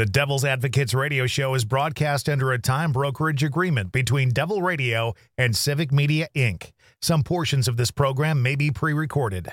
The Devil's Advocates radio show is broadcast under a time brokerage agreement between Devil Radio and Civic Media Inc. Some portions of this program may be pre recorded.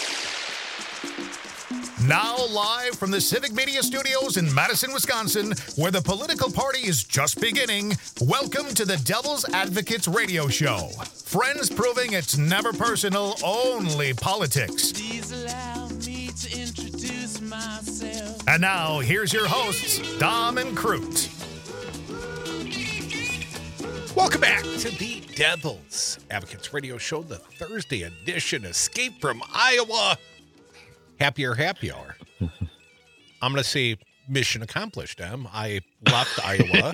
Now, live from the Civic Media Studios in Madison, Wisconsin, where the political party is just beginning, welcome to the Devil's Advocates Radio Show. Friends proving it's never personal, only politics. Please allow me to introduce myself. And now, here's your hosts, Dom and Crute. Welcome back to the Devil's Advocates Radio Show, the Thursday edition, Escape from Iowa. Happier happy hour. I'm going to say mission accomplished, Em. I left Iowa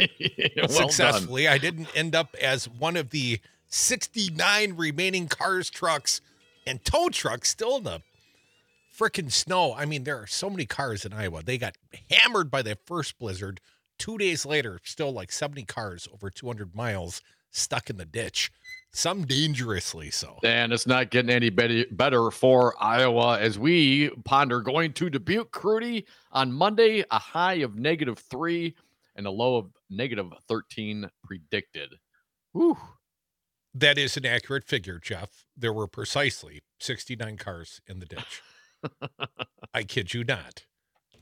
well successfully. I didn't end up as one of the 69 remaining cars, trucks, and tow trucks still in the freaking snow. I mean, there are so many cars in Iowa. They got hammered by the first blizzard. Two days later, still like 70 cars over 200 miles stuck in the ditch, some dangerously so. And it's not getting any better, for Iowa as we ponder going to Dubuque, Crudy on Monday, a high of negative three and a low of negative 13 predicted. Whew. That is an accurate figure, Jeff. There were precisely 69 cars in the ditch. I kid you not.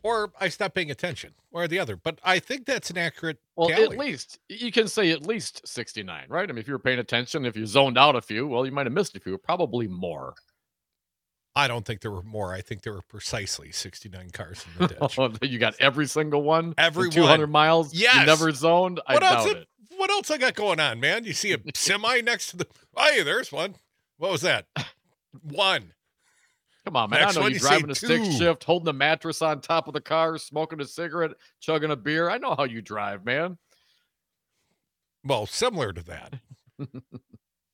Or I stopped paying attention, or the other. But I think that's an accurate Well, tally. at least you can say at least 69, right? I mean, if you were paying attention, if you zoned out a few, well, you might have missed a few, probably more. I don't think there were more. I think there were precisely 69 cars in the ditch. Oh, you got every single one? Every 200 one. miles? You Yes. never zoned? I what else? doubt I- it. What else I got going on, man? You see a semi next to the. Hey, there's one. What was that? One. Come on, man. Next I know one, you you say driving a stick shift, holding a mattress on top of the car, smoking a cigarette, chugging a beer. I know how you drive, man. Well, similar to that,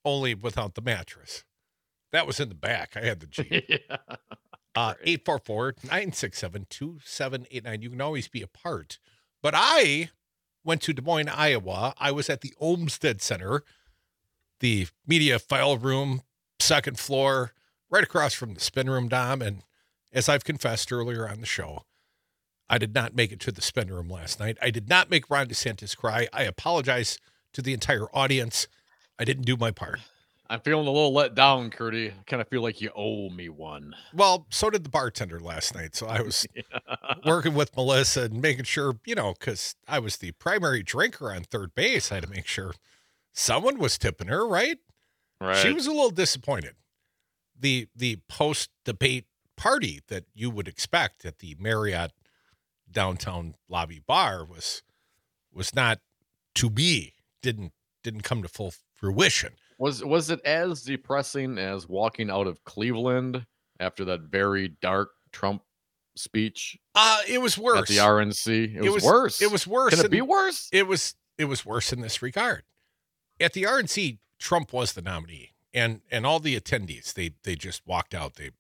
only without the mattress. That was in the back. I had the Jeep. yeah. Uh, 844 967 2789. You can always be a part. But I went to Des Moines, Iowa. I was at the Olmsted Center, the media file room, second floor, right across from the spin room, Dom. And as I've confessed earlier on the show, I did not make it to the spin room last night. I did not make Ron DeSantis cry. I apologize to the entire audience. I didn't do my part. I'm feeling a little let down, Curdy. I kind of feel like you owe me one. Well, so did the bartender last night. So I was working with Melissa and making sure, you know, because I was the primary drinker on third base. I had to make sure someone was tipping her, right? Right. She was a little disappointed. The the post debate party that you would expect at the Marriott downtown lobby bar was was not to be. Didn't didn't come to full fruition. Was was it as depressing as walking out of Cleveland after that very dark Trump speech Uh it was worse. at the RNC? It was, worse. It was worse. Can it be worse? it was it was worse in this regard. At the RNC, Trump was the nominee, and and all the attendees they they just walked out. They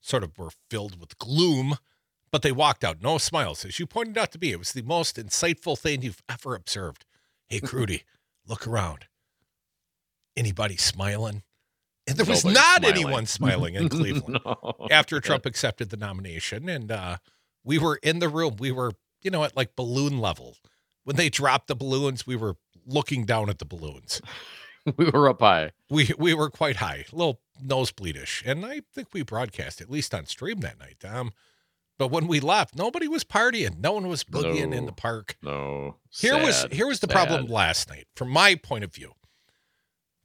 sort of were filled with gloom, but they walked out, no smiles, as you pointed out to me It was the most insightful thing you've ever observed. Hey, Crudy, look around. Anybody smiling? And there was not smiling. anyone smiling in Cleveland No. after Trump accepted the nomination. And uh, we were in the room. We were, you know, at like balloon level. When they dropped the balloons, we were looking down at the balloons. we were up high. We we were quite high, a little nosebleedish. And I think we broadcast at least on stream that night, Tom. But when we left, nobody was partying. No one was boogieing in the park. No. Here was here was the problem last night, from my point of view.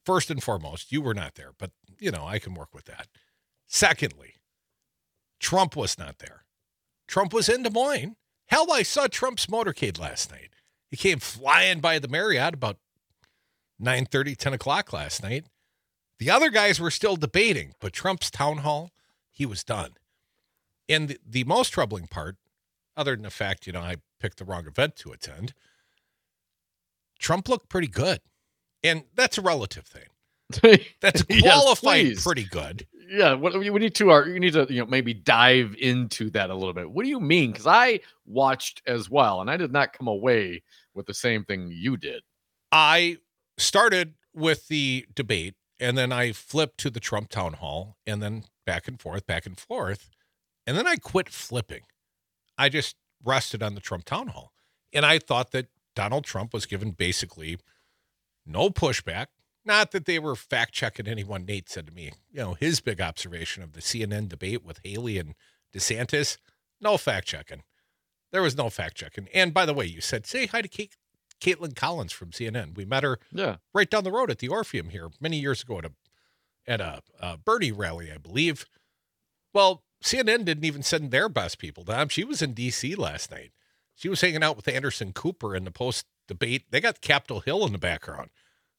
First and foremost, you were not there, but you know I can work with that. Secondly, Trump was not there. Trump was in Des Moines. Hell, I saw Trump's motorcade last night. He came flying by the Marriott about 9 10 o'clock last night. The other guys were still debating, but Trump's town hall, he was done. And the, the most troubling part, other than the fact, you know, I picked the wrong event to attend, Trump looked pretty good. And that's a relative thing. That's qualified please. pretty good. yeah, what we we need to are you need to you know maybe dive into that a little bit. What do you mean? Because I watched as well, and I did not come away with the same thing you did. I started with the debate and then I flipped to the Trump town hall and then back and forth, back and forth. And then I quit flipping. I just rested on the Trump town hall. And I thought that Donald Trump was given basically no pushback. Not that they were fact checking anyone Nate said to me. You know, his big observation of the CNN debate with Haley and DeSantis, no fact checking. There was no fact checking. And by the way, you said, say hi to Kate, Kaitlan Collins from CNN. We met her Yeah, right down the road at the Orpheum here many years ago at a at a, a Bernie rally, I believe. Well, CNN didn't even send their best people down. She was in D.C. last night. She was hanging out with Anderson Cooper in the post debate. They got Capitol Hill in the background.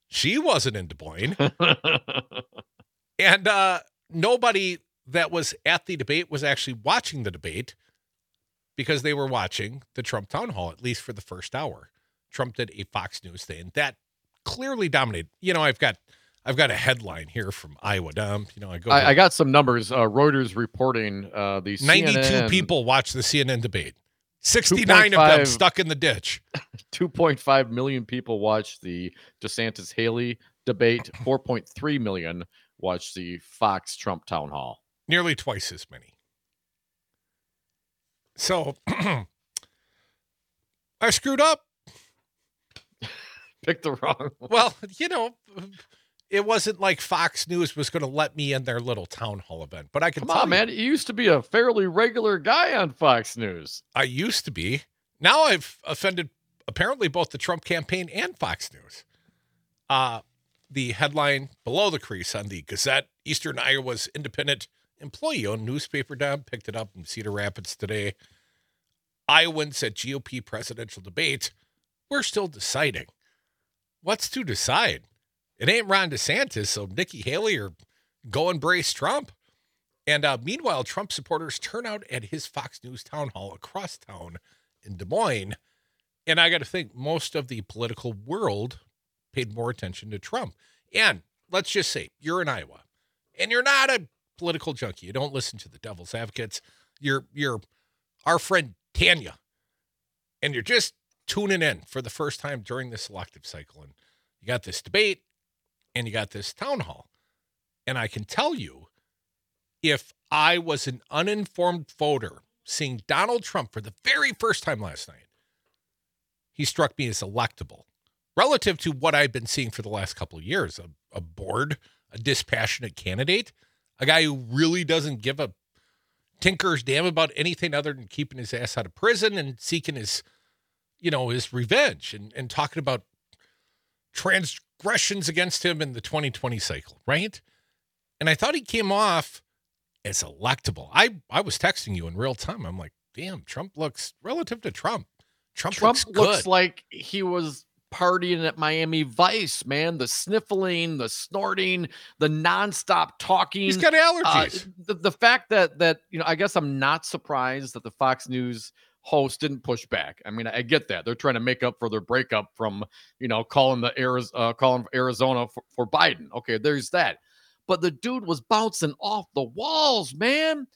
She wasn't in Des Moines, and uh, nobody that was at the debate was actually watching the debate because they were watching the Trump town hall at least for the first hour. Trump did a Fox News thing that clearly dominated. You know, I've got I've got a headline here from Iowa Dump. You know, I go. I, I got some numbers. Uh, Reuters reporting uh, the 92 CNN people watched the CNN debate. 69 of them stuck in the ditch. 2.5 million people watched the DeSantis Haley debate. 4.3 million watched the Fox Trump town hall. Nearly twice as many. So I screwed up. Pick the wrong. one. Well, you know, it wasn't like Fox News was going to let me in their little town hall event, but I can Come tell on, you, man. You used to be a fairly regular guy on Fox News. I used to be. Now I've offended apparently both the Trump campaign and Fox News. Uh, the headline below the crease on the Gazette, Eastern Iowa's independent employee owned newspaper Dom picked it up in Cedar Rapids today. Iowans at GOP presidential debate. We're still deciding. What's to decide? It ain't Ron DeSantis, so Nikki Haley or go embrace Trump. And uh, meanwhile, Trump supporters turn out at his Fox News town hall across town in Des Moines. And I got to think most of the political world paid more attention to Trump. And let's just say you're in Iowa and you're not a political junkie. You don't listen to the devil's advocates. You're you're our friend Tanya. And you're just tuning in for the first time during this elective cycle. And you got this debate and you got this town hall. And I can tell you, if I was an uninformed voter seeing Donald Trump for the very first time last night, he struck me as electable relative to what I've been seeing for the last couple of years a, a bored, a dispassionate candidate, a guy who really doesn't give a tinker's damn about anything other than keeping his ass out of prison and seeking his, you know, his revenge and, and talking about transgressions against him in the 2020 cycle, right? And I thought he came off as electable. I, I was texting you in real time. I'm like, damn, Trump looks relative to Trump. Trump, Trump looks, looks, like he was partying at Miami Vice, man. The sniffling, the snorting, the nonstop talking. He's got Uh, allergies. the, the fact that that you know, I guess I'm not surprised that the Fox News host didn't push back. I mean, I get that they're trying to make up for their breakup from you know calling the Arizona, uh, calling Arizona for, for Biden. Okay, there's that. But the dude was bouncing off the walls, man,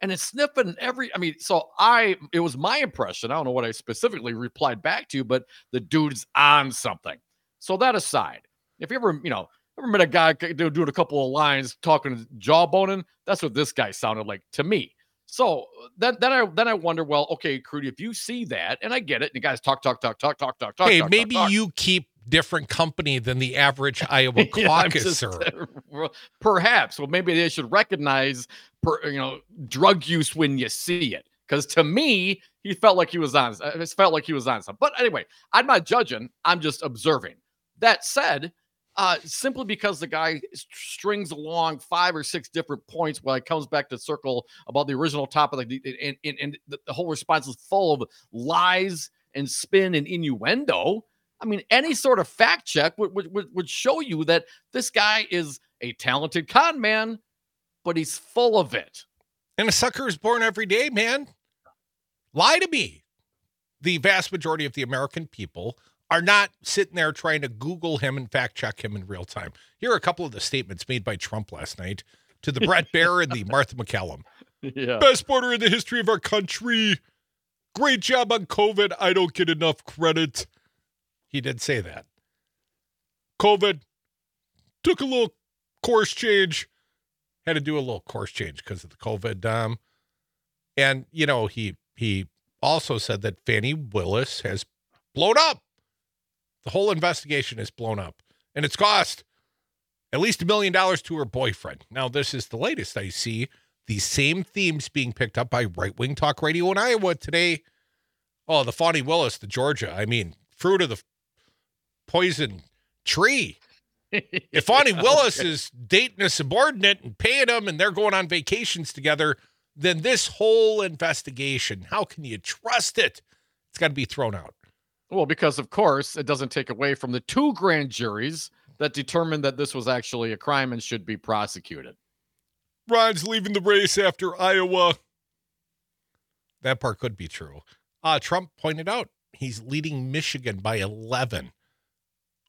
and it's sniffing every. I mean, so I it was my impression. I don't know what I specifically replied back to, but the dude's on something. So that aside, if you ever you know ever met a guy doing a couple of lines talking jawboning, that's what this guy sounded like to me. So uh, then, then I then I wonder, well, okay, Crudy, if you see that, and I get it, and the guys talk, talk, talk, talk, talk, talk, talk. hey, talk, maybe talk, talk. you keep different company than the average Iowa Yeah, caucuser. well, perhaps. Well, maybe they should recognize, per, you know, drug use when you see it. Because to me, he felt like he was on. It felt like he was on something. But anyway, I'm not judging. I'm just observing. That said, uh, simply because the guy strings along five or six different points while he comes back to circle about the original topic, and, and, and the whole response is full of lies and spin and innuendo. I mean, any sort of fact check would, would, would show you that this guy is a talented con man, but he's full of it. And a sucker is born every day, man. Lie to me. The vast majority of the American people are not sitting there trying to Google him and fact check him in real time. Here are a couple of the statements made by Trump last night to the Bret Baier and the Martha MacCallum. Yeah. Best border in the history of our country. Great job on COVID. I don't get enough credit. He did say that. COVID took a little course change. Had to do a little course change because of the COVID. Um, and you know he he also said that Fani Willis has blown up. The whole investigation is blown up, and it's cost at least a million dollars to her boyfriend. Now this is the latest I see. These same themes being picked up by right wing talk radio in Iowa today. Oh, the Fani Willis, the Georgia. I mean, fruit of the poison tree. If Fani Willis is dating a subordinate and paying him and they're going on vacations together, then this whole investigation, how can you trust it? It's got to be thrown out. Well, because of course it doesn't take away from the two grand juries that determined that this was actually a crime and should be prosecuted. Ron's leaving the race after Iowa. That part could be true. Uh, Trump pointed out he's leading Michigan by 11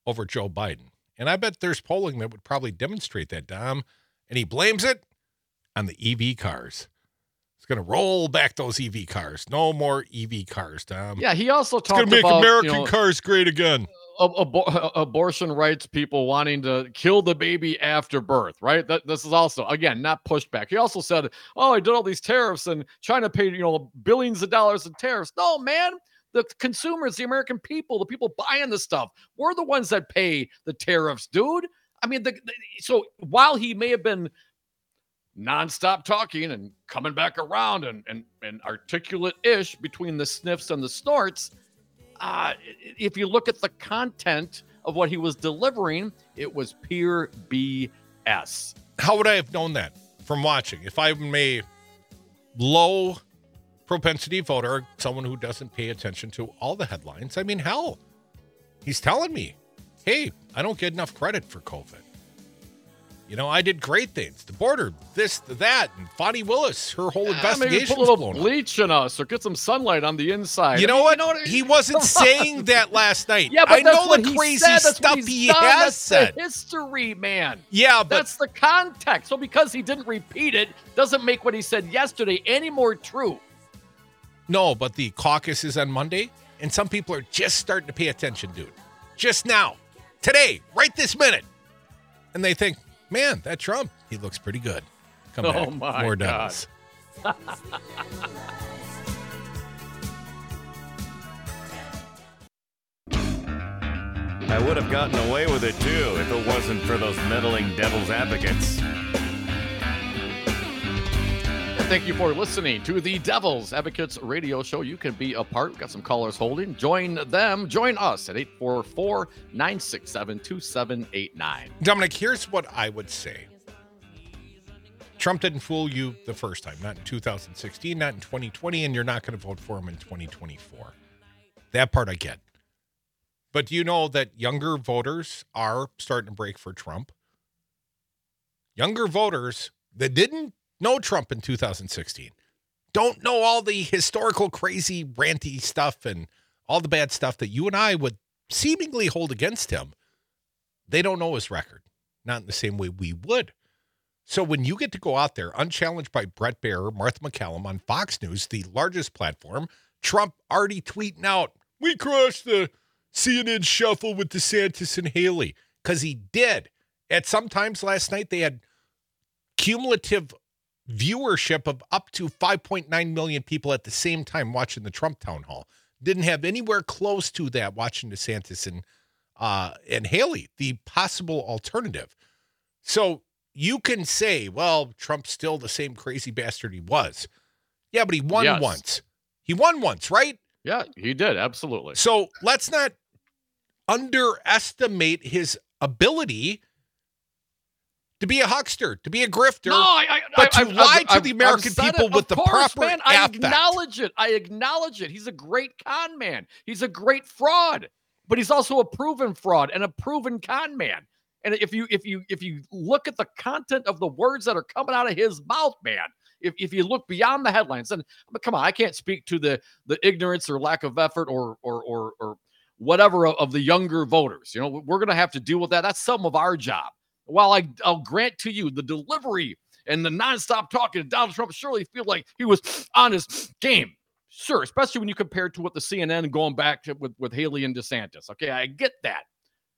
over Joe Biden. And I bet there's polling that would probably demonstrate that, Dom. And he blames it on the EV cars. He's going to roll back those EV cars. No more EV cars, Tom. Yeah, he also It's talked going to make about American you know, cars great again. ab- abo- abortion rights people wanting to kill the baby after birth, right? That this is also again not pushed back. He also said, "Oh, I did all these tariffs and China paid you know billions of dollars in tariffs." No, man, the consumers, the American people, the people buying the stuff, we're the ones that pay the tariffs, dude. I mean, the, the- so while he may have been nonstop talking and coming back around and and, and articulate-ish between the sniffs and the snorts, uh, if you look at the content of what he was delivering, it was pure BS. How would I have known that from watching? If I'm a low propensity voter, someone who doesn't pay attention to all the headlines, I mean, hell, he's telling me, hey, I don't get enough credit for COVID. You know, I did great things. The border, this, that, and Fani Willis, her whole Ah, maybe investigation put a little bleach in us or get some sunlight on the inside. You know what? know what- He wasn't saying that last night. yeah, but I that's know what the he crazy said. That's stuff he done. has That's said. the history, man. Yeah, but That's the context. So because he didn't repeat it, doesn't make what he said yesterday any more true. No, but the caucus is on Monday, and some people are just starting to pay attention, dude. Just now, today, right this minute. And they think, man, that Trump, he looks pretty good. Come Oh back. my More God. Devils. I would have gotten away with it too if it wasn't for those meddling devil's advocates. Thank you for listening to the Devil's Advocates Radio Show. You can be a part. We've got some callers holding. Join them. Join us at 844 967 2789. Dominic, here's what I would say Trump didn't fool you the first time, not in 2016, not in 2020, and you're not going to vote for him in 2024. That part I get. But do you know that younger voters are starting to break for Trump? Younger voters that didn't know Trump in 2016 don't know all the historical, crazy, ranty stuff and all the bad stuff that you and I would seemingly hold against him. They don't know his record, not in the same way we would. So when you get to go out there unchallenged by Bret Baier, Martha MacCallum on Fox News, the largest platform, Trump already tweeting out, "We crushed the CNN shuffle with DeSantis and Haley," because he did. At some times last night they had cumulative viewership of up to 5.9 million people at the same time watching the Trump town hall. Didn't have anywhere close to that watching DeSantis and uh, and Haley, the possible alternative. So you can say, well, Trump's still the same crazy bastard he was. Yeah, but he won Yes. once. He won once, right? Yeah, he did. Absolutely. So let's not underestimate his ability to be a huckster, to be a grifter. No, I, I, but I, to I've- lie to the American people it. with the course, proper man. I affect. acknowledge it. I acknowledge it. He's a great con man. He's a great fraud, but he's also a proven fraud and a proven con man. And if you if you if you look at the content of the words that are coming out of his mouth, man, if, if you look beyond the headlines, and but come on, I can't speak to the the ignorance or lack of effort or or or, or whatever of, of the younger voters. You know, we're going to have to deal with that. That's some of our job. While I, I'll grant to you the delivery and the nonstop talking to Donald Trump surely feel like he was on his game. Sure, especially when you compare to what the CNN going back to with, with Haley and DeSantis. Okay, I get that.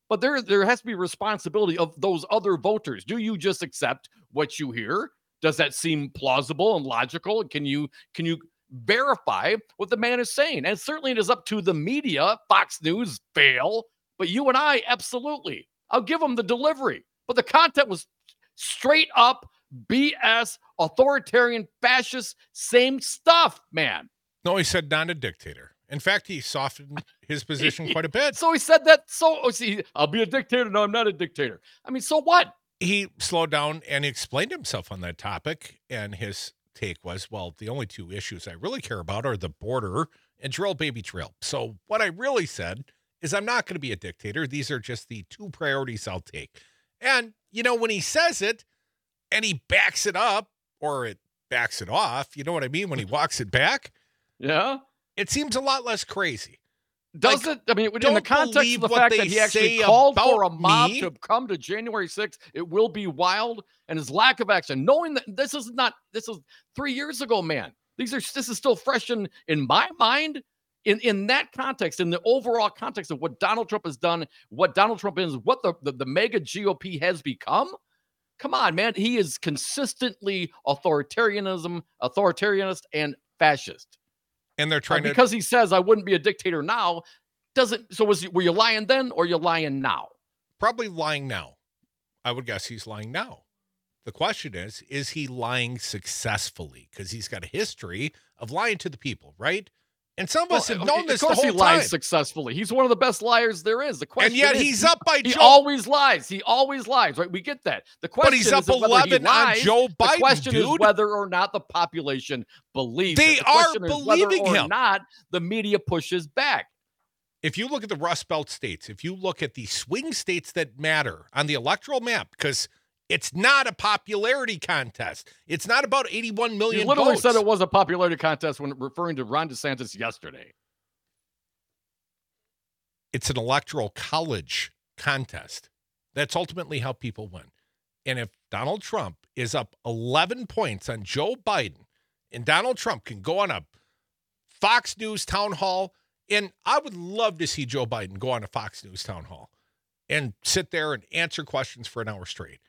But there, there has to be responsibility of those other voters. Do you just accept what you hear? Does that seem plausible and logical? Can you can you verify what the man is saying? And certainly it is up to the media. Fox News fail, but you and I absolutely. I'll give them the delivery. But the content was straight up BS, authoritarian, fascist, same stuff, man. No, he said not a dictator. In fact, he softened his position quite a bit. So he said that. So oh, see, I'll be a dictator. No, I'm not a dictator. I mean, so what? He slowed down and he explained himself on that topic. And his take was, well, the only two issues I really care about are the border and drill baby drill. So what I really said is I'm not going to be a dictator. These are just the two priorities I'll take. And, you know, when he says it and he backs it up or it backs it off, you know what I mean? When he walks it back, Yeah. it seems a lot less crazy. Does Like, it? I mean, in the context of the fact that he actually called for a mob me. to come to January 6th, it will be wild, and his lack of action, knowing that this is not this is three years ago, man. These are this is still fresh in in my mind. In in that context, in the overall context of what Donald Trump has done, what Donald Trump is, what the the, the MAGA GOP has become. Come on, man. He is consistently authoritarianism, authoritarianist, and fascist. And they're Uh, trying to because he says I wouldn't be a dictator now, doesn't so was you, were you lying then or you lying now? probably lying now. I would guess he's lying now. The question is, is he lying successfully? Because he's got a history of lying to the people, right? And some of us Well, have known of this the course whole he lies time. successfully. He's one of the best liars there is. The question And yet is, he's up by He Joe. always lies. He always lies, right? We get that. The question but he's is up whether he on lies. Joe The Biden, question is whether or not the population believes. They. The are is whether believing or him. not the media pushes back. if you look at the Rust Belt states, if you look at the swing states that matter on the electoral map, because it's not a popularity contest. It's not about 81 million. Million literally votes. said it was a popularity contest when referring to Ron DeSantis yesterday. it's an electoral college contest. That's ultimately how people win. And if Donald Trump is up 11 points on Joe Biden, and Donald Trump can go on a Fox News town hall, and I would love to see Joe Biden go on a Fox News town hall and sit there and answer questions for an hour straight.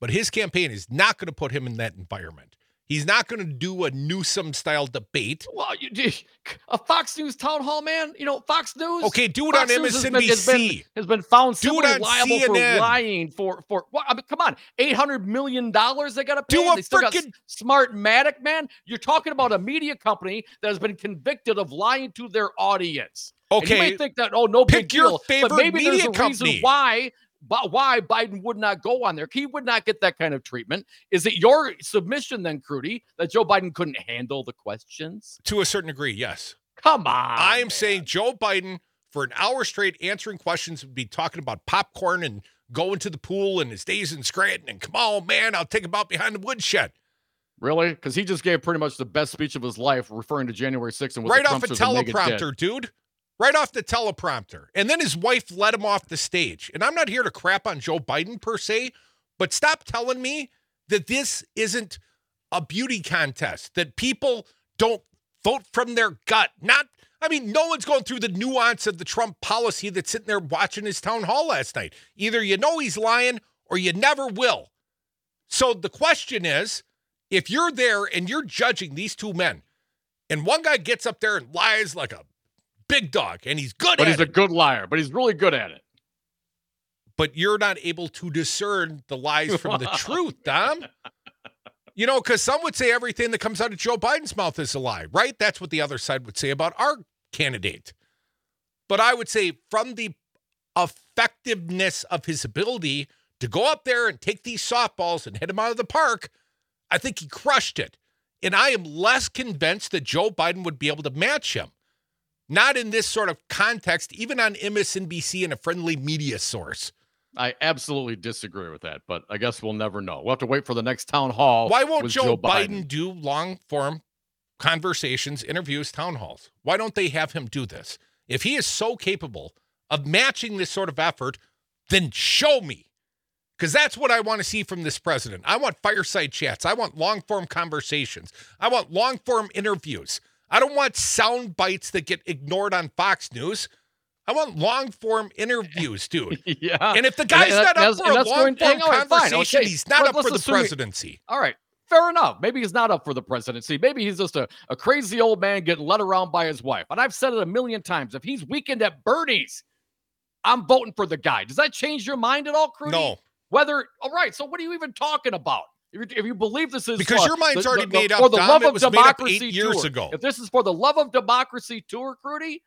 But his campaign is not going to put him in that environment. He's not going to do a Newsom style debate. Well, you a Fox News town hall, man. You know, Fox News. Okay, do it on Fox News has MSNBC. been- has been, has been found Do it on liable for lying for for. What, I mean, come on, eight hundred million dollars they got to pay. Do a they got frickin- Smartmatic, man. You're talking about a media company that has been convicted of lying to their audience. And you Okay, may think that oh no big pick your deal, favorite but maybe there's media a company. reason why. But why Biden would not go on there? He would not get that kind of treatment. Is it your submission then, Crudy, that Joe Biden couldn't handle the questions? to a certain degree, yes. Come on. I am man. saying Joe Biden for an hour straight answering questions would be talking about popcorn and going to the pool and his days in Scranton and come on, man, I'll take him out behind the woodshed. Really? Because he just gave pretty much the best speech of his life referring to January 6th and what right off a Trumpsters and MAGA did. teleprompter, dude. Right off the teleprompter. And then his wife let him off the stage. And I'm not here to crap on Joe Biden per se, but stop telling me that this isn't a beauty contest, that people don't vote from their gut. Not, I mean, no one's going through the nuance of the Trump policy that's sitting there watching his town hall last night. Either you know he's lying or you never will. So the question is if you're there and you're judging these two men, and one guy gets up there and lies like a big dog, and he's good at it. But he's a good liar, but he's really good at it. but you're not able to discern the lies from the truth, Dom. You know, because some would say everything that comes out of Joe Biden's mouth is a lie, right? That's what the other side would say about our candidate. But I would say from the effectiveness of his ability to go up there and take these softballs and hit them out of the park, I think he crushed it. And I am less convinced that Joe Biden would be able to match him. Not in this sort of context, even on MSNBC and a friendly media source. I absolutely disagree with that, but I guess we'll never know. We'll have to wait for the next town hall. Why won't with Joe, Biden. do long form conversations, interviews, town halls? Why don't they have him do this? If he is so capable of matching this sort of effort, then show me. Because that's what I want to see from this president. I want fireside chats. I want long form conversations. I want long form interviews. I don't want sound bites that get ignored on Fox News. I want long form interviews, dude. yeah. And if the guy's and not up for a long form conversation, okay. he's not Let- up for the he- presidency. All right. Fair enough. Maybe he's not up for the presidency. Maybe he's just a, a crazy old man getting led around by his wife. And I've said it a million times. If he's Weekend at Bernie's, I'm voting for the guy. Does that change your mind at all, Crudy? No, Whether, all right. So what are you even talking about? If you, if you believe this is Because uh, your mind's the- already the- made up, for the Dom. love It of was made eight democracy years tour. ago. If this is for the love of democracy tour, Crudy, it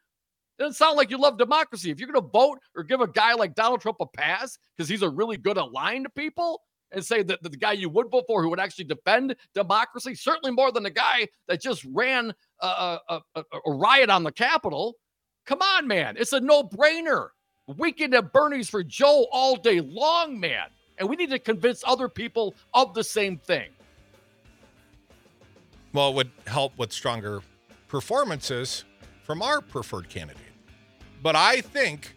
doesn't sound like you love democracy. If you're going to vote or give a guy like Donald Trump a pass because he's a really good to people and say that the guy you would vote for who would actually defend democracy, certainly more than the guy that just ran a, a, a, a- a riot on the Capitol. Come on, man. It's a no brainer. Weekend at Bernie's for Joe all day long, man. And we need to convince other people of the same thing. well, it would help with stronger performances from our preferred candidate. But I think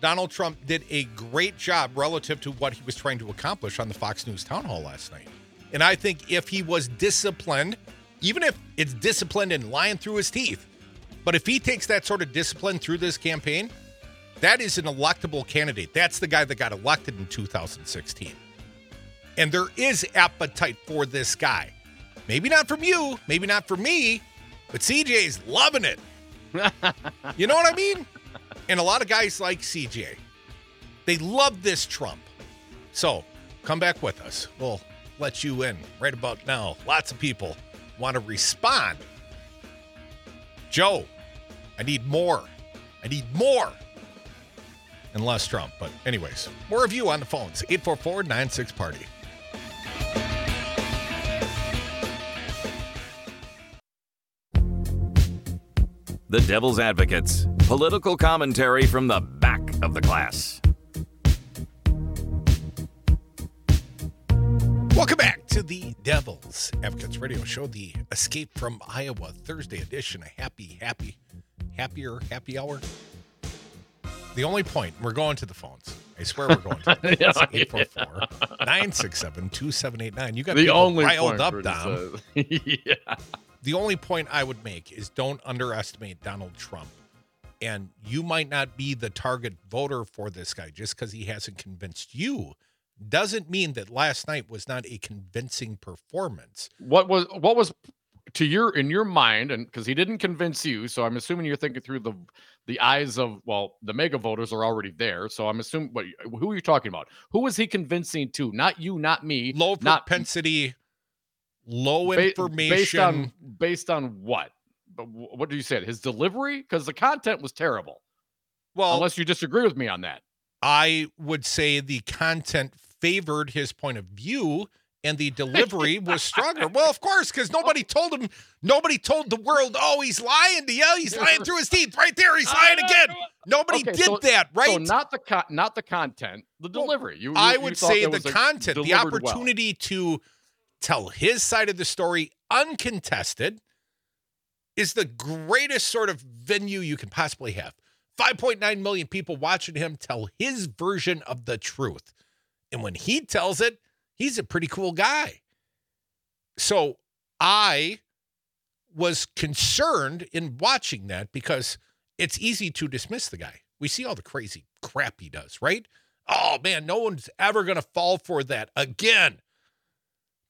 Donald Trump did a great job relative to what he was trying to accomplish on the Fox News town hall last night. And I think if he was disciplined, even if it's disciplined and lying through his teeth, but if he takes that sort of discipline through this campaign, that is an electable candidate. That's the guy that got elected in 2016. And there is appetite for this guy. Maybe not from you, maybe not from me, but CJ's loving it. you know what I mean? And a lot of guys like CJ. They love this Trump. So come back with us. We'll let you in right about now. Lots of people want to respond. Joe, I need more. I need more. And less Trump. But, anyways, more of you on the phones 844 96 Party. The Devil's Advocates. Political commentary from the back of the class. Welcome back to the Devil's Advocates Radio Show, the Escape from Iowa Thursday edition. A happy, happy, happier, happy hour. The only point, we're going to the phones. I swear we're going to the phones. 844 967 2789. You got the only riled up, Dom. yeah. The only point I would make is don't underestimate Donald Trump. And you might not be the target voter for this guy just because he hasn't convinced you. Doesn't mean that last night was not a convincing performance. What was what was to your in your mind, and because he didn't convince you, so I'm assuming you're thinking through the the eyes of well, the MAGA voters are already there. So I'm assuming what uh, who are you talking about? Who was he convincing to? Not you, not me. Low not propensity, low information. based on based on what? But what did you say? His delivery? Because the content was terrible. well, Unless you disagree with me on that. I would say the content favored his point of view and the delivery was stronger. Well, of course, because nobody told him, nobody told the world, oh, he's lying to you. He's lying through his teeth right there. He's lying again. Nobody Okay, did so- that, right? So not the con- not the content, the Well, delivery. You, you- I would thought say the content, the delivered well. opportunity to tell his side of the story uncontested is the greatest sort of venue you can possibly have. 5.9 million people watching him tell his version of the truth. And when he tells it, he's a pretty cool guy. So I was concerned in watching that because it's easy to dismiss the guy. We see all the crazy crap he does, right? Oh man, no one's ever going to fall for that again.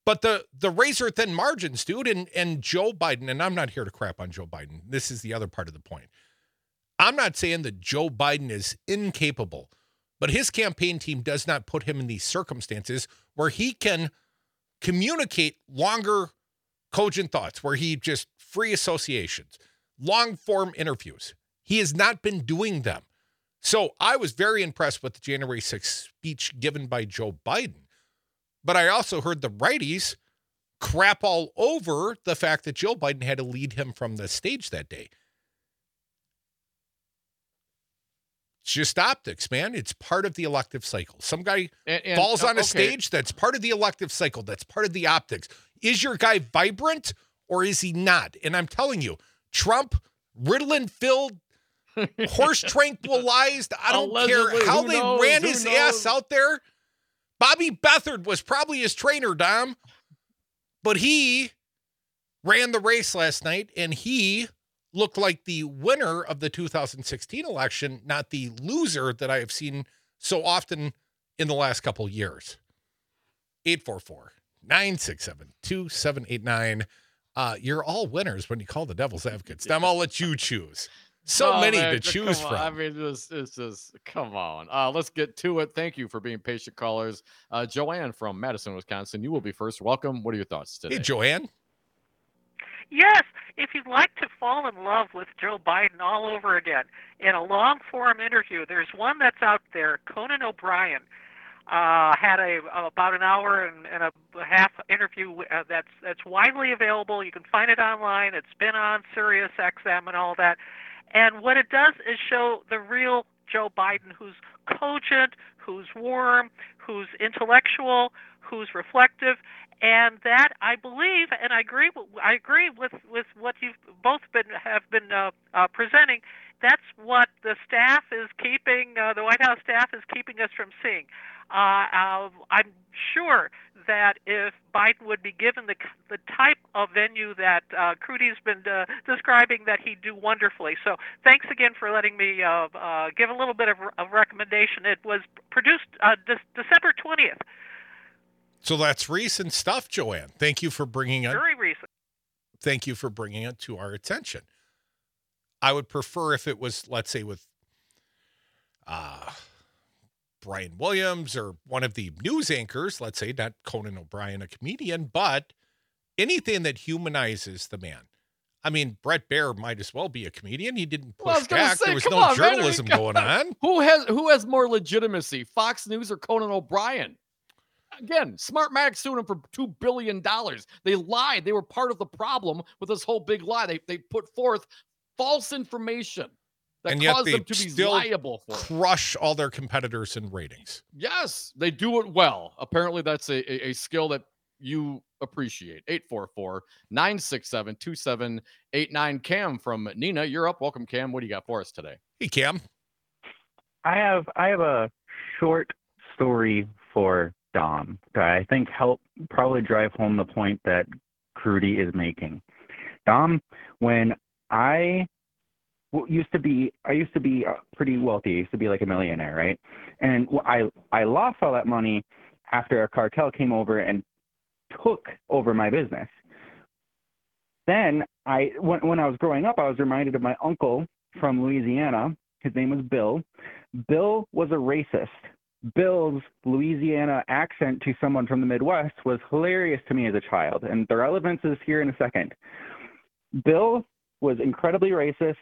But the the razor thin margins, dude, and and Joe Biden, and I'm not here to crap on Joe Biden. This is the other part of the point. I'm not saying that Joe Biden is incapable, but his campaign team does not put him in these circumstances where he can communicate longer cogent thoughts, where he just free associations, long form interviews. He has not been doing them. So I was very impressed with the January 6th speech given by Joe Biden. But I also heard the righties crap all over the fact that Joe Biden had to lead him from the stage that day. It's just optics, man. It's part of the elective cycle. Some guy And- and- falls uh, on a stage that's part of the elective cycle that's part of the optics is your guy vibrant or is he not and i'm telling you trump ritalin filled horse tranquilized. I don't Allegedly, care how they knows? ran his knows? ass out there. Bobby Baffert was probably his trainer, Dom. But he ran the race last night and he looked like the winner of the 2016 election, not the loser that I have seen so often in the last couple years. 844 967 2789. Uh, You're all winners when you call the Devil's Advocates. Dom, I'll let you choose. So Oh, many man, to choose from. I mean, this is come on. Uh, let's get to it. Thank you for being patient, callers. Uh, Joanne from Madison, Wisconsin. You will be first. Welcome. What are your thoughts today? hey, Joanne. Yes, if you'd like to fall in love with Joe Biden all over again in a long form interview, there's one that's out there. Conan O'Brien uh, had a about an hour and, and a half interview uh, that's that's widely available. You can find it online. It's been on Sirius XM and all that. And what it does is show the real Joe Biden, who's cogent, who's warm, who's intellectual, who's reflective, and that I believe, and I agree. I agree with with what you've both been have been uh, uh, presenting. That's what the staff is keeping. Uh, the White House staff is keeping us from seeing. Uh, uh, I'm sure that if Biden would be given the the type of venue that uh, Crudy's been uh, describing, that he'd do wonderfully. So thanks again for letting me uh, give a little bit of, of recommendation. It was produced De- December 20th, So that's recent stuff, Joanne. Thank you for bringing it. very recent. Thank you for bringing it to our attention. I would prefer if it was, let's say, with uh, Brian Williams or one of the news anchors, let's say, not Conan O'Brien, a comedian, but anything that humanizes the man. I mean, Bret Baier might as well be a comedian. He didn't push was gonna back. say, there was no on, man, I journalism come going on. on. Who has who has more legitimacy, Fox News or Conan O'Brien? Again, Smartmatic sued him for two billion dollars. They lied. They were part of the problem with this whole big lie. They they put forth false information that And yet caused they them to be still liable for it. Crush all their competitors in ratings. Yes, they do it well. Apparently, that's a, a, a skill that you appreciate. 844 967 2789. Cam from Neenah, you're up. Welcome, Cam. What do you got for us today? Hey, Cam. I have I have a short story for Dom that I think help probably drive home the point that Crudy is making. Dom, when I used to be I used to be uh, pretty wealthy. I used to be like a millionaire, right? And I I lost all that money after a cartel came over and took over my business. Then I when when I was growing up, I was reminded of my uncle from Louisiana. His name was Bill. Bill was a racist. Bill's Louisiana accent to someone from the Midwest was hilarious to me as a child, and the relevance is here in a second. Bill was incredibly racist,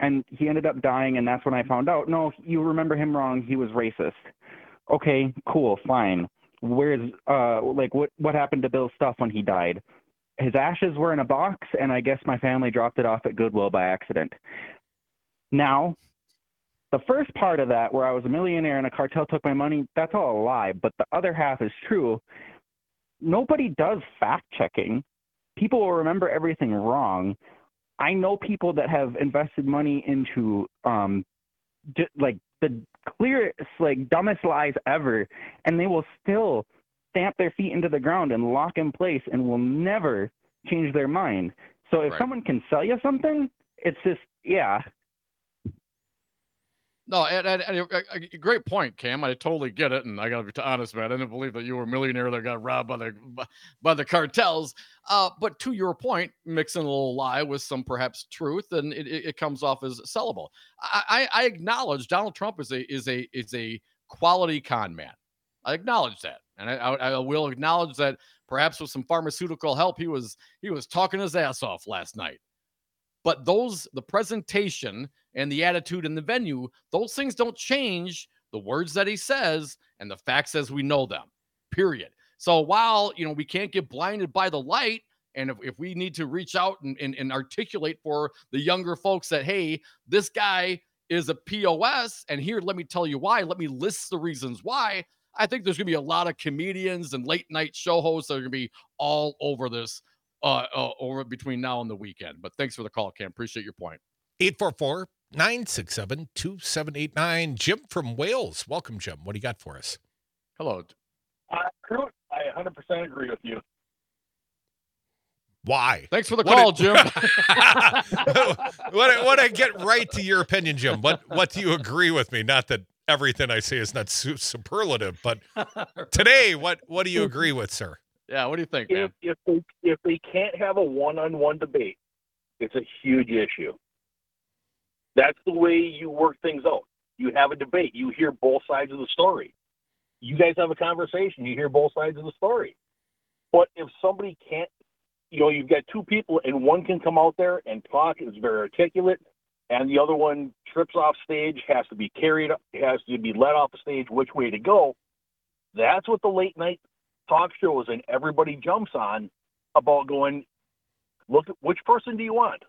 and he ended up dying, and that's when I found out. No, you remember him wrong. He was racist. Okay, cool, fine. Where's uh like what what happened to Bill's stuff when he died? His ashes were in a box, and I guess my family dropped it off at Goodwill by accident. Now, the first part of that, where I was a millionaire and a cartel took my money, that's all a lie. But the other half is true. Nobody does fact checking. People will remember everything wrong. I know people that have invested money into um, just like the clearest, like dumbest lies ever, and they will still stamp their feet into the ground and lock in place and will never change their mind. So if Right. someone can sell you something, it's just yeah, No, and, and, and a, a- a great point, Cam. I totally get it, and I gotta be honest, man. I didn't believe that you were a millionaire that got robbed by the by- the cartels. Uh, but to your point, mixing a little lie with some perhaps truth, and it, it, comes off as sellable. I, I, I acknowledge Donald Trump is a is a is a quality con man. I acknowledge that, and I, I will acknowledge that perhaps with some pharmaceutical help, he was he was talking his ass off last night. But those the presentation and the attitude in the venue, those things don't change the words that he says and the facts as we know them. Period. So while you know we can't get blinded by the light, and if, if we need to reach out and, and, and articulate for the younger folks that hey, this guy is a POS, and here let me tell you why. Let me list the reasons why. I think there's gonna be a lot of comedians and late night show hosts that are gonna be all over this uh, uh over between now and the weekend. But thanks for the call, Cam. Appreciate your point. 844 967 2789. Jim from Wales. Welcome, Jim. What do you got for us? Hello. Uh, I 100% agree with you. Why? Thanks for the What call, it- Jim. what, what I get right to your opinion, Jim. What what do you agree with me? Not that everything I say is not superlative, but today, what what do you agree with, sir? Yeah, what do you think, man? If, if, they, if they can't have a one on one debate, it's a huge issue. That's the way you work things out. You have a debate, you hear both sides of the story. You guys have a conversation, you hear both sides of the story. But if somebody can't, you know, you've got two people and one can come out there and talk, is very articulate, and the other one trips off stage, has to be carried, has to be let off the stage, which way to go. That's what the late night talk shows and everybody jumps on about going, look, which person do you want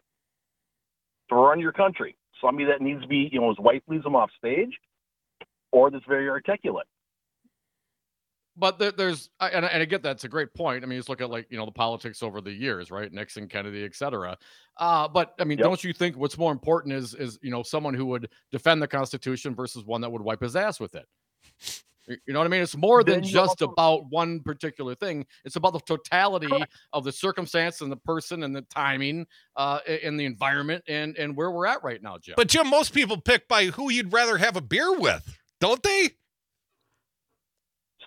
to run your country? Somebody that needs to be, you know, his wife leaves him off stage, or that's very articulate. But there, there's, and, I- and I get that's a great point. I mean, just look at like you know the politics over the years, right? Nixon, Kennedy, et cetera. Uh, but I mean, Yep. don't you think what's more important is is you know someone who would defend the Constitution versus one that would wipe his ass with it? Y- You know what I mean? It's more than just also- about one particular thing. It's about the totality Correct. of the circumstance and the person and the timing, uh, a- and the environment and and where we're at right now, Jim. But Jim, most people pick by who you'd rather have a beer with, don't they?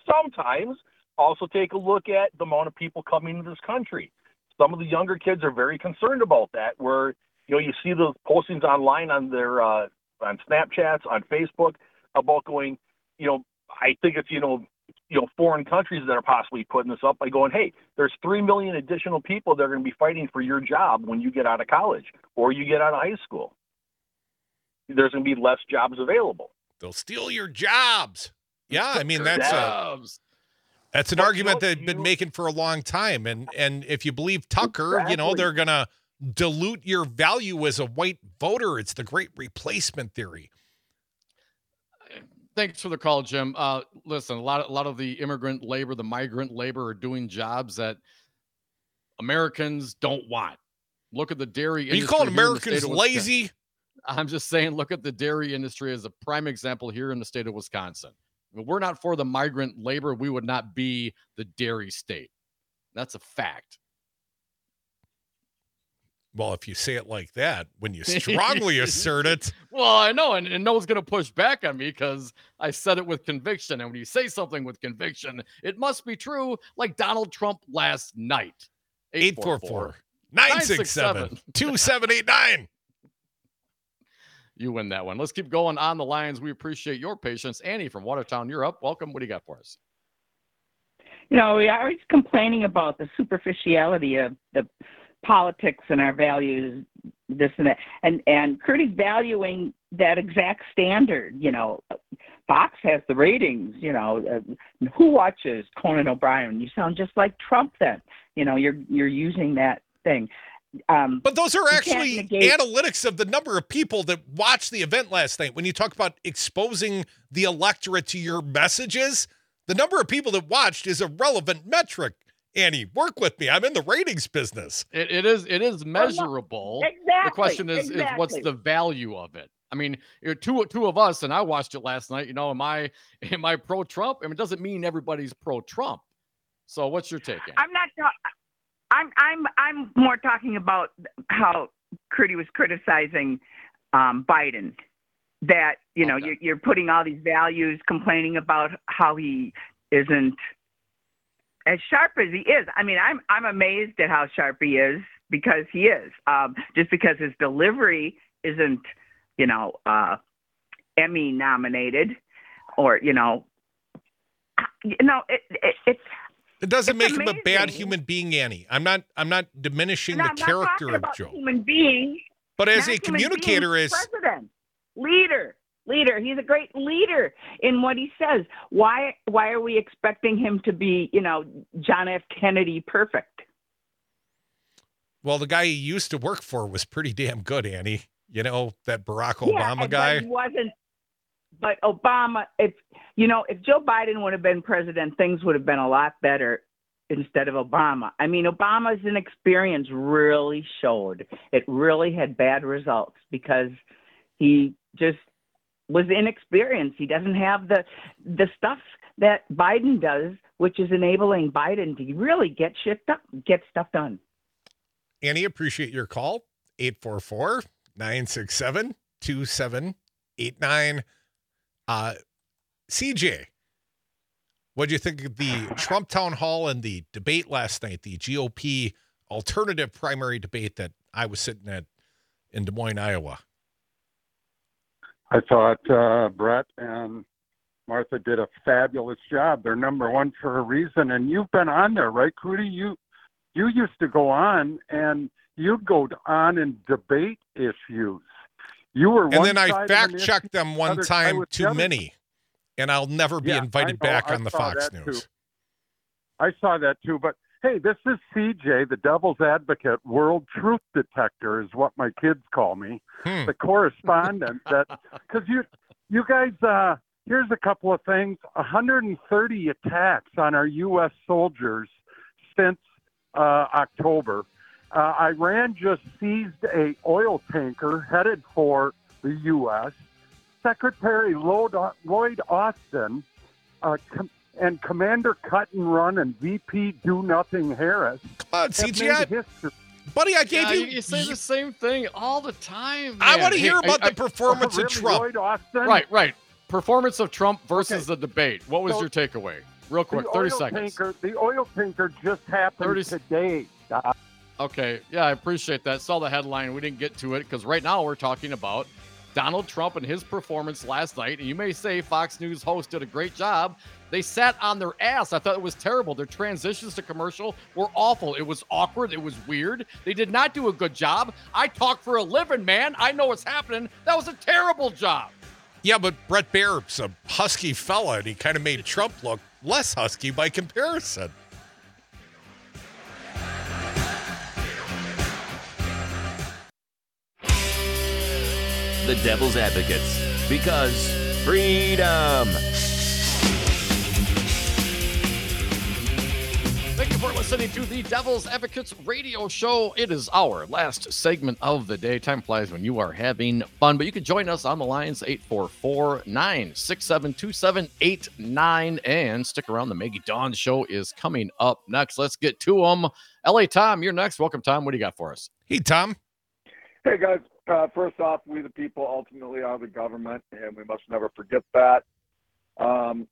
Sometimes also take a look at the amount of people coming to this country. Some of the younger kids are very concerned about that. Where you know you see the postings online on their uh, on Snapchats, on Facebook about going, you know, I think it's you know, you know, foreign countries that are possibly putting this up by going, hey, there's three million additional people that are going to be fighting for your job when you get out of college or you get out of high school. There's going to be less jobs available. They'll steal your jobs. Yeah, I mean that's a, that's an But, you argument know, they've been making for a long time, and and if you believe Tucker, you know they're gonna dilute your value as a white voter. It's the great replacement theory. Thanks for the call, Jim. Uh, listen, a lot, of, a lot of the immigrant labor, the migrant labor, are doing jobs that Americans don't want. Look at the dairy. You call Americans state of Wisconsin. lazy? I'm just saying, look at the dairy industry as a prime example here in the state of Wisconsin. If we're not for the migrant labor, we would not be the dairy state. That's a fact. Well, if you say it like that, when you strongly assert it, Well, I know, and, and no one's going to push back on me because I said it with conviction. And when you say something with conviction, it must be true, like Donald Trump last night. 844 967 2789. You win that one. Let's keep going on the lines. We appreciate your patience. Annie from Watertown, you're up. Welcome. What do you got for us? You know, we are always complaining about the superficiality of the politics and our values, this and that, and and Curtis valuing that exact standard. You know, Fox has the ratings. You know, uh, who watches Conan O'Brien? You sound just like Trump. Then, you know, you're you're using that thing. Um, But those are actually analytics of the number of people that watched the event last night. When you talk about exposing the electorate to your messages, the number of people that watched is a relevant metric. Annie, work with me. I'm in the ratings business. It, it is it is measurable. exactly. the question is, is what's the value of it? I mean, you're two two of us, and I watched it last night. You know, am I am I pro Trump? I mean, it doesn't mean everybody's pro Trump. So, what's your take? Ann? I'm not. ta- I'm I'm I'm more talking about how Curdy was criticizing um, Biden. That you know Okay. you're, you're putting all these values, complaining about how he isn't as sharp as he is. I mean, I'm I'm amazed at how sharp he is because he is. Um, just because his delivery isn't, you know, uh, Emmy nominated, or you know, you know, it, it, it's It doesn't make him a bad human being, Annie. I'm not I'm not diminishing No, the I'm character of about Joe. Human being, But as a human being, communicator, as president, leader, leader. He's a great leader in what he says. Why why are we expecting him to be, you know, John F. Kennedy perfect? well, the guy he used to work for was pretty damn good, Annie. You know, that Barack Obama but guy. he wasn't. But Obama, if you know, if Joe Biden would have been president, things would have been a lot better instead of Obama. I mean, Obama's inexperience really showed. It really had bad results because He just was inexperienced. He doesn't have the the stuff that Biden does, which is enabling Biden to really get shit done, get stuff done. Annie, appreciate your call. 844 967 2789. Uh, CJ, what do you think of the Trump town hall and the debate last night, the GOP alternative primary debate that I was sitting at in Des Moines, Iowa? I thought uh, Bret and Martha did a fabulous job. They're number one for a reason, and you've been on there, right, Crudy? You you used to go on and you'd go on and debate issues. You were And then I side of an fact checked them one other time too other. many, and I'll never be Yeah, invited back I on the Fox News. too. I saw that too, but hey, this is CJ, the devil's advocate, world truth detector is what my kids call me. Hmm. The correspondent that because you you guys uh here's a couple of things 130 attacks on our US soldiers since uh October. Uh, Iran just seized a oil tanker headed for the U.S. Secretary Lloyd, Lloyd Austin uh, com- and Commander Cut and Run and VP Do Nothing Harris. Come on, have CJ, made I- history. buddy, I gave Yeah, you. you, you say the same thing all the time. I want to Hey, hear about I- the performance Oh, of really? Trump. Right, right. Performance of Trump versus Okay. the debate. What was So- your takeaway? Real quick, the 30 oil seconds. Tanker, the oil tanker just happened 30 today. Uh, Okay, yeah, I appreciate that. Saw the headline. We didn't get to it because right now we're talking about Donald Trump and his performance last night. And you may say Fox News host did a great job. They sat on their ass. I thought it was terrible. Their transitions to commercial were awful. It was awkward. It was weird. They did not do a good job. I talk for a living, man. I know what's happening. That was a terrible job. Yeah, but Bret Baier's a husky fella, and he kind of made Trump look less husky by comparison. The Devil's Advocates. Because freedom. Listening to the Devil's Advocates radio show. It is our last segment of the day. Time flies when you are having fun, but you can join us on the lines 844 967 2789 and stick around. The Maggie Dawn show is coming up next. Let's get to them. LA Tom, you're next. Welcome, Tom. What do you got for us? Hey, Tom. Hey guys, uh, first off, we the people ultimately are the government, and we must never forget that. Um,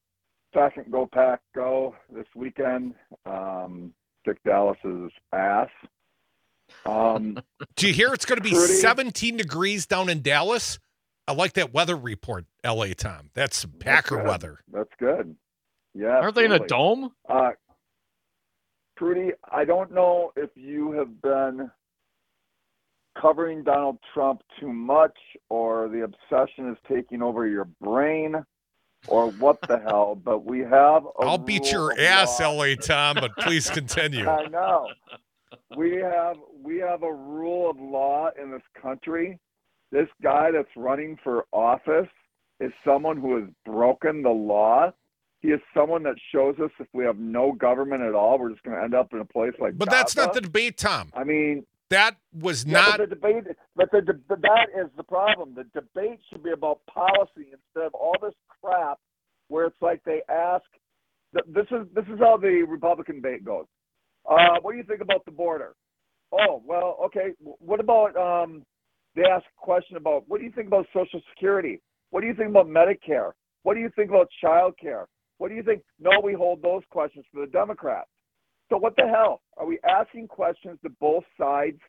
second, go pack, go this weekend. Um, kick Dallas's ass. Um, Do you hear it's going to be Pretty- 17 degrees down in Dallas? I like that weather report, LA Tom. That's Packer good. weather. that's good. Yeah. Aren't they in a dome? Uh, Trudy, I don't know if you have been covering Donald Trump too much or the obsession is taking over your brain or what the hell, but we have a I'll beat your ass, law. LA Tom, but please continue. I know. We have we have a rule of law in this country. This guy that's running for office is someone who has broken the law. He is someone that shows us if we have no government at all, we're just going to end up in a place like. But that's not the debate, Tom. I mean, That was yeah, not. but the debate. But the, but that is the problem. The debate should be about policy instead of all this crap, where it's like they ask. This is this is how the Republican debate goes. Uh, what do you think about the border? Oh well, okay. What about um? They ask a question about what do you think about Social Security? What do you think about Medicare? What do you think about child care? What do you think? No, we hold those questions for the Democrats. So what the hell? Are we asking questions to both sides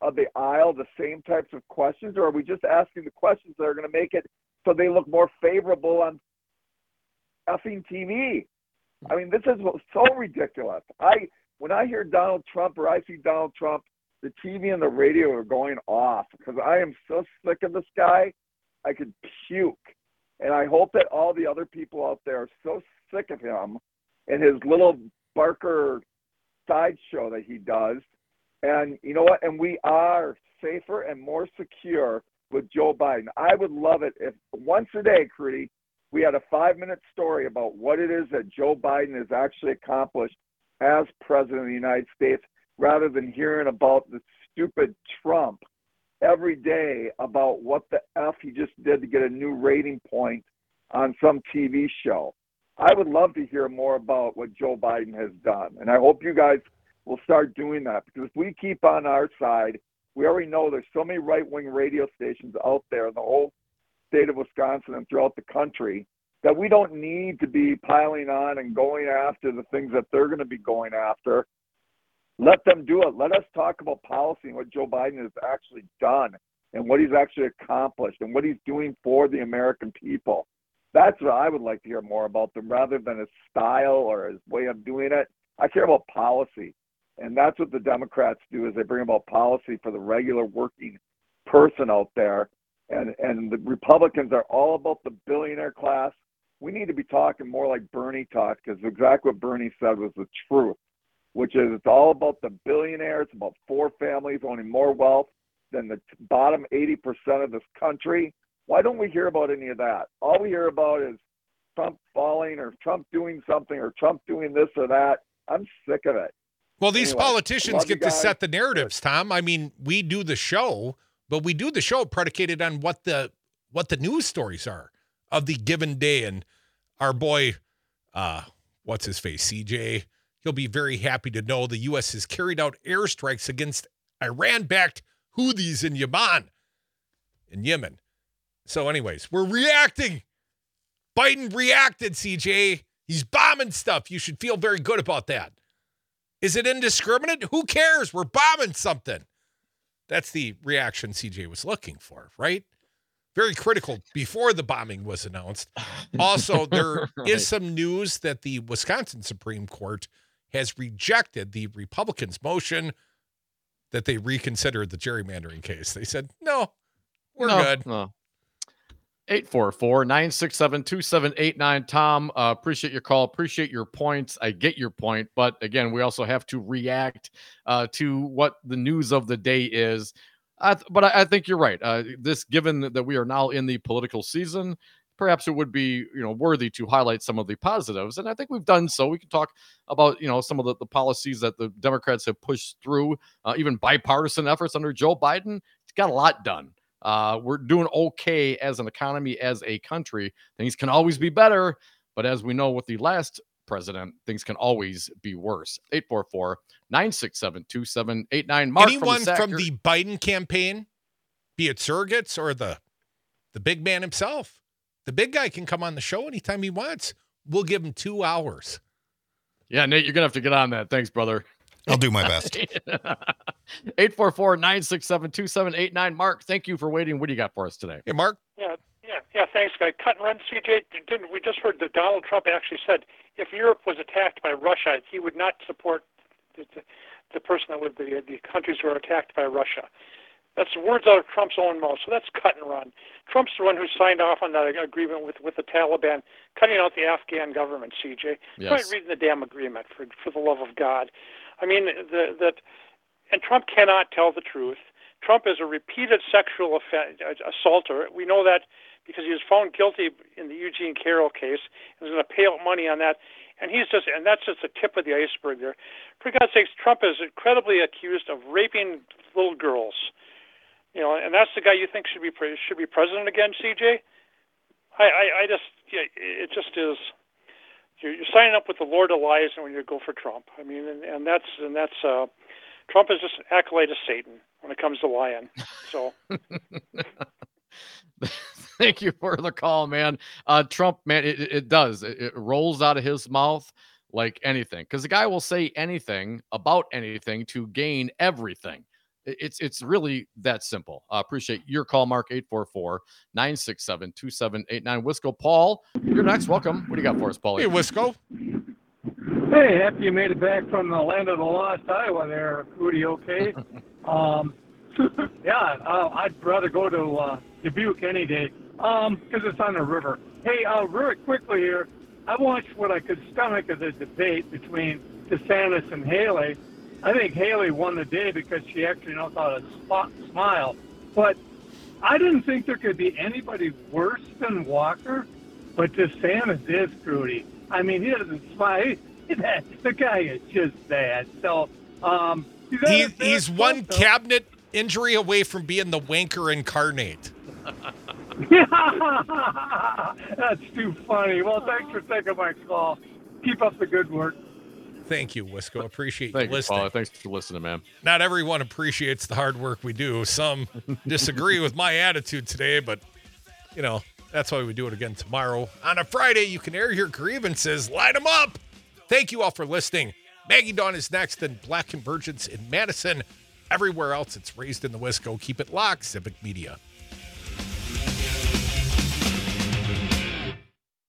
of the aisle, the same types of questions, or are we just asking the questions that are going to make it so they look more favorable on effing TV? I mean, this is so ridiculous. I when I hear Donald Trump or I see Donald Trump, the TV and the radio are going off because I am so sick of this guy. I could puke. And I hope that all the other people out there are so sick of him and his little Barker sideshow that he does. And you know what? And we are safer and more secure with Joe Biden. I would love it if once a day, Crudy, we had a five minute story about what it is that Joe Biden has actually accomplished as president of the United States rather than hearing about the stupid Trump every day about what the f he just did to get a new rating point on some TV show. I would love to hear more about what Joe Biden has done, and I hope you guys will start doing that because if we keep on our side, we already know there's so many right-wing radio stations out there in the whole state of Wisconsin and throughout the country that we don't need to be piling on and going after the things that they're going to be going after. Let them do it. Let us talk about policy and what Joe Biden has actually done and what he's actually accomplished and what he's doing for the American people. That's what I would like to hear more about them rather than his style or his way of doing it. I care about policy. And that's what the Democrats do is they bring about policy for the regular working person out there. And and the Republicans are all about the billionaire class. We need to be talking more like Bernie talked because exactly what Bernie said was the truth, which is it's all about the billionaires, about four families owning more wealth than the bottom 80% of this country. Why don't we hear about any of that? All we hear about is Trump falling or Trump doing something or Trump doing this or that. I'm sick of it. Well, these Anyway, politicians get to set the narratives, Tom. I mean, we do the show, but we do the show predicated on what the what the news stories are of the given day. And our boy, uh, what's his face, CJ, he'll be very happy to know the U.S. has carried out airstrikes against Iran-backed Houthis in Yemen. In Yemen. So, anyways, we're reacting. Biden reacted, CJ. He's bombing stuff. You should feel very good about that. Is it indiscriminate? Who cares? We're bombing something. That's the reaction CJ was looking for, right? Very critical before the bombing was announced. Also, there is Right. some news that the Wisconsin Supreme Court has rejected the Republicans' motion that they reconsider the gerrymandering case. They said, no, we're No, good. No. 844 967 2789. Tom, uh, appreciate your call. Appreciate your points. I get your point. But again, we also have to react uh, to what the news of the day is. I th- but I, I think you're right. Uh, this, given that we are now in the political season, perhaps it would be you know worthy to highlight some of the positives and i think we've done so we can talk about you know some of the, the policies that the democrats have pushed through uh, even bipartisan efforts under joe biden it's got a lot done uh, we're doing okay as an economy as a country things can always be better but as we know with the last president things can always be worse. 844-967-2789 Mark Anyone from, the from the Biden campaign, be it surrogates or the the big man himself, the big guy can come on the show anytime he wants. We'll give him two hours. yeah nate you're gonna have to get on that. Thanks brother I'll do my best. 844 967 2789. Mark, thank you for waiting. What do you got for us today? Hey, Mark. Yeah, yeah, yeah. Thanks, guy. Cut and run, CJ. Didn't we just heard that Donald Trump actually said if Europe was attacked by Russia, he would not support the, the, the person that would the the countries who are attacked by Russia. That's words out of Trump's own mouth. So that's cut and run. Trump's the one who signed off on that agreement with with the Taliban, cutting out the Afghan government. CJ, Yes. try reading the damn agreement for for the love of God. I mean, the, that, and Trump cannot tell the truth. Trump is a repeated sexual offen- uh, assaulter. We know that because he was found guilty in the Eugene Carroll case and is going to pay out money on that. And he's just, and that's just the tip of the iceberg there. For God's sakes, Trump is incredibly accused of raping little girls. You know, and that's the guy you think should be should be president again, CJ. I, I, I just, yeah, it just is. You're, you're signing up with the Lord of Lies when you go for Trump. I mean, and, and that's and that's uh, Trump is just an acolyte of Satan when it comes to lying. So. Thank you for the call, man. Uh, Trump, man, it, it- does. It, it rolls out of his mouth like anything because the guy will say anything about anything to gain everything. It- It's it's really that simple. I appreciate your call, Mark 844 967 2789. Wisco Paul, you're next. Welcome. What do you got for us, Paul? Hey, Wisco. Hey, after you made it back from the land of the lost Iowa there, Rudy, okay? um, yeah, uh, I'd rather go to uh, Dubuque any day because it's on the river. Hey, uh, really quickly here, I watched what I could stomach of the debate between DeSantis and Haley. I think Haley won the day because she actually knows how to spot, smile. But I didn't think there could be anybody worse than Walker, but DeSantis is Rudy. I mean, he doesn't smile. He, that, the guy is just bad. So, um, he's, He, he's one cabinet injury away from being the wanker incarnate. That's too funny. Well, thanks for taking my call. Keep up the good work. Thank you, Wisco. Appreciate Thank you listening. Thanks for listening, man. Not everyone appreciates the hard work we do. Some disagree with my attitude today, but you know, that's why we do it again tomorrow. On a Friday, you can air your grievances, light them up. Thank you all for listening. Maggie Dawn is next, and Black Convergence in Madison. Everywhere else, it's raised in the Wisco. Keep it locked, Civic Media.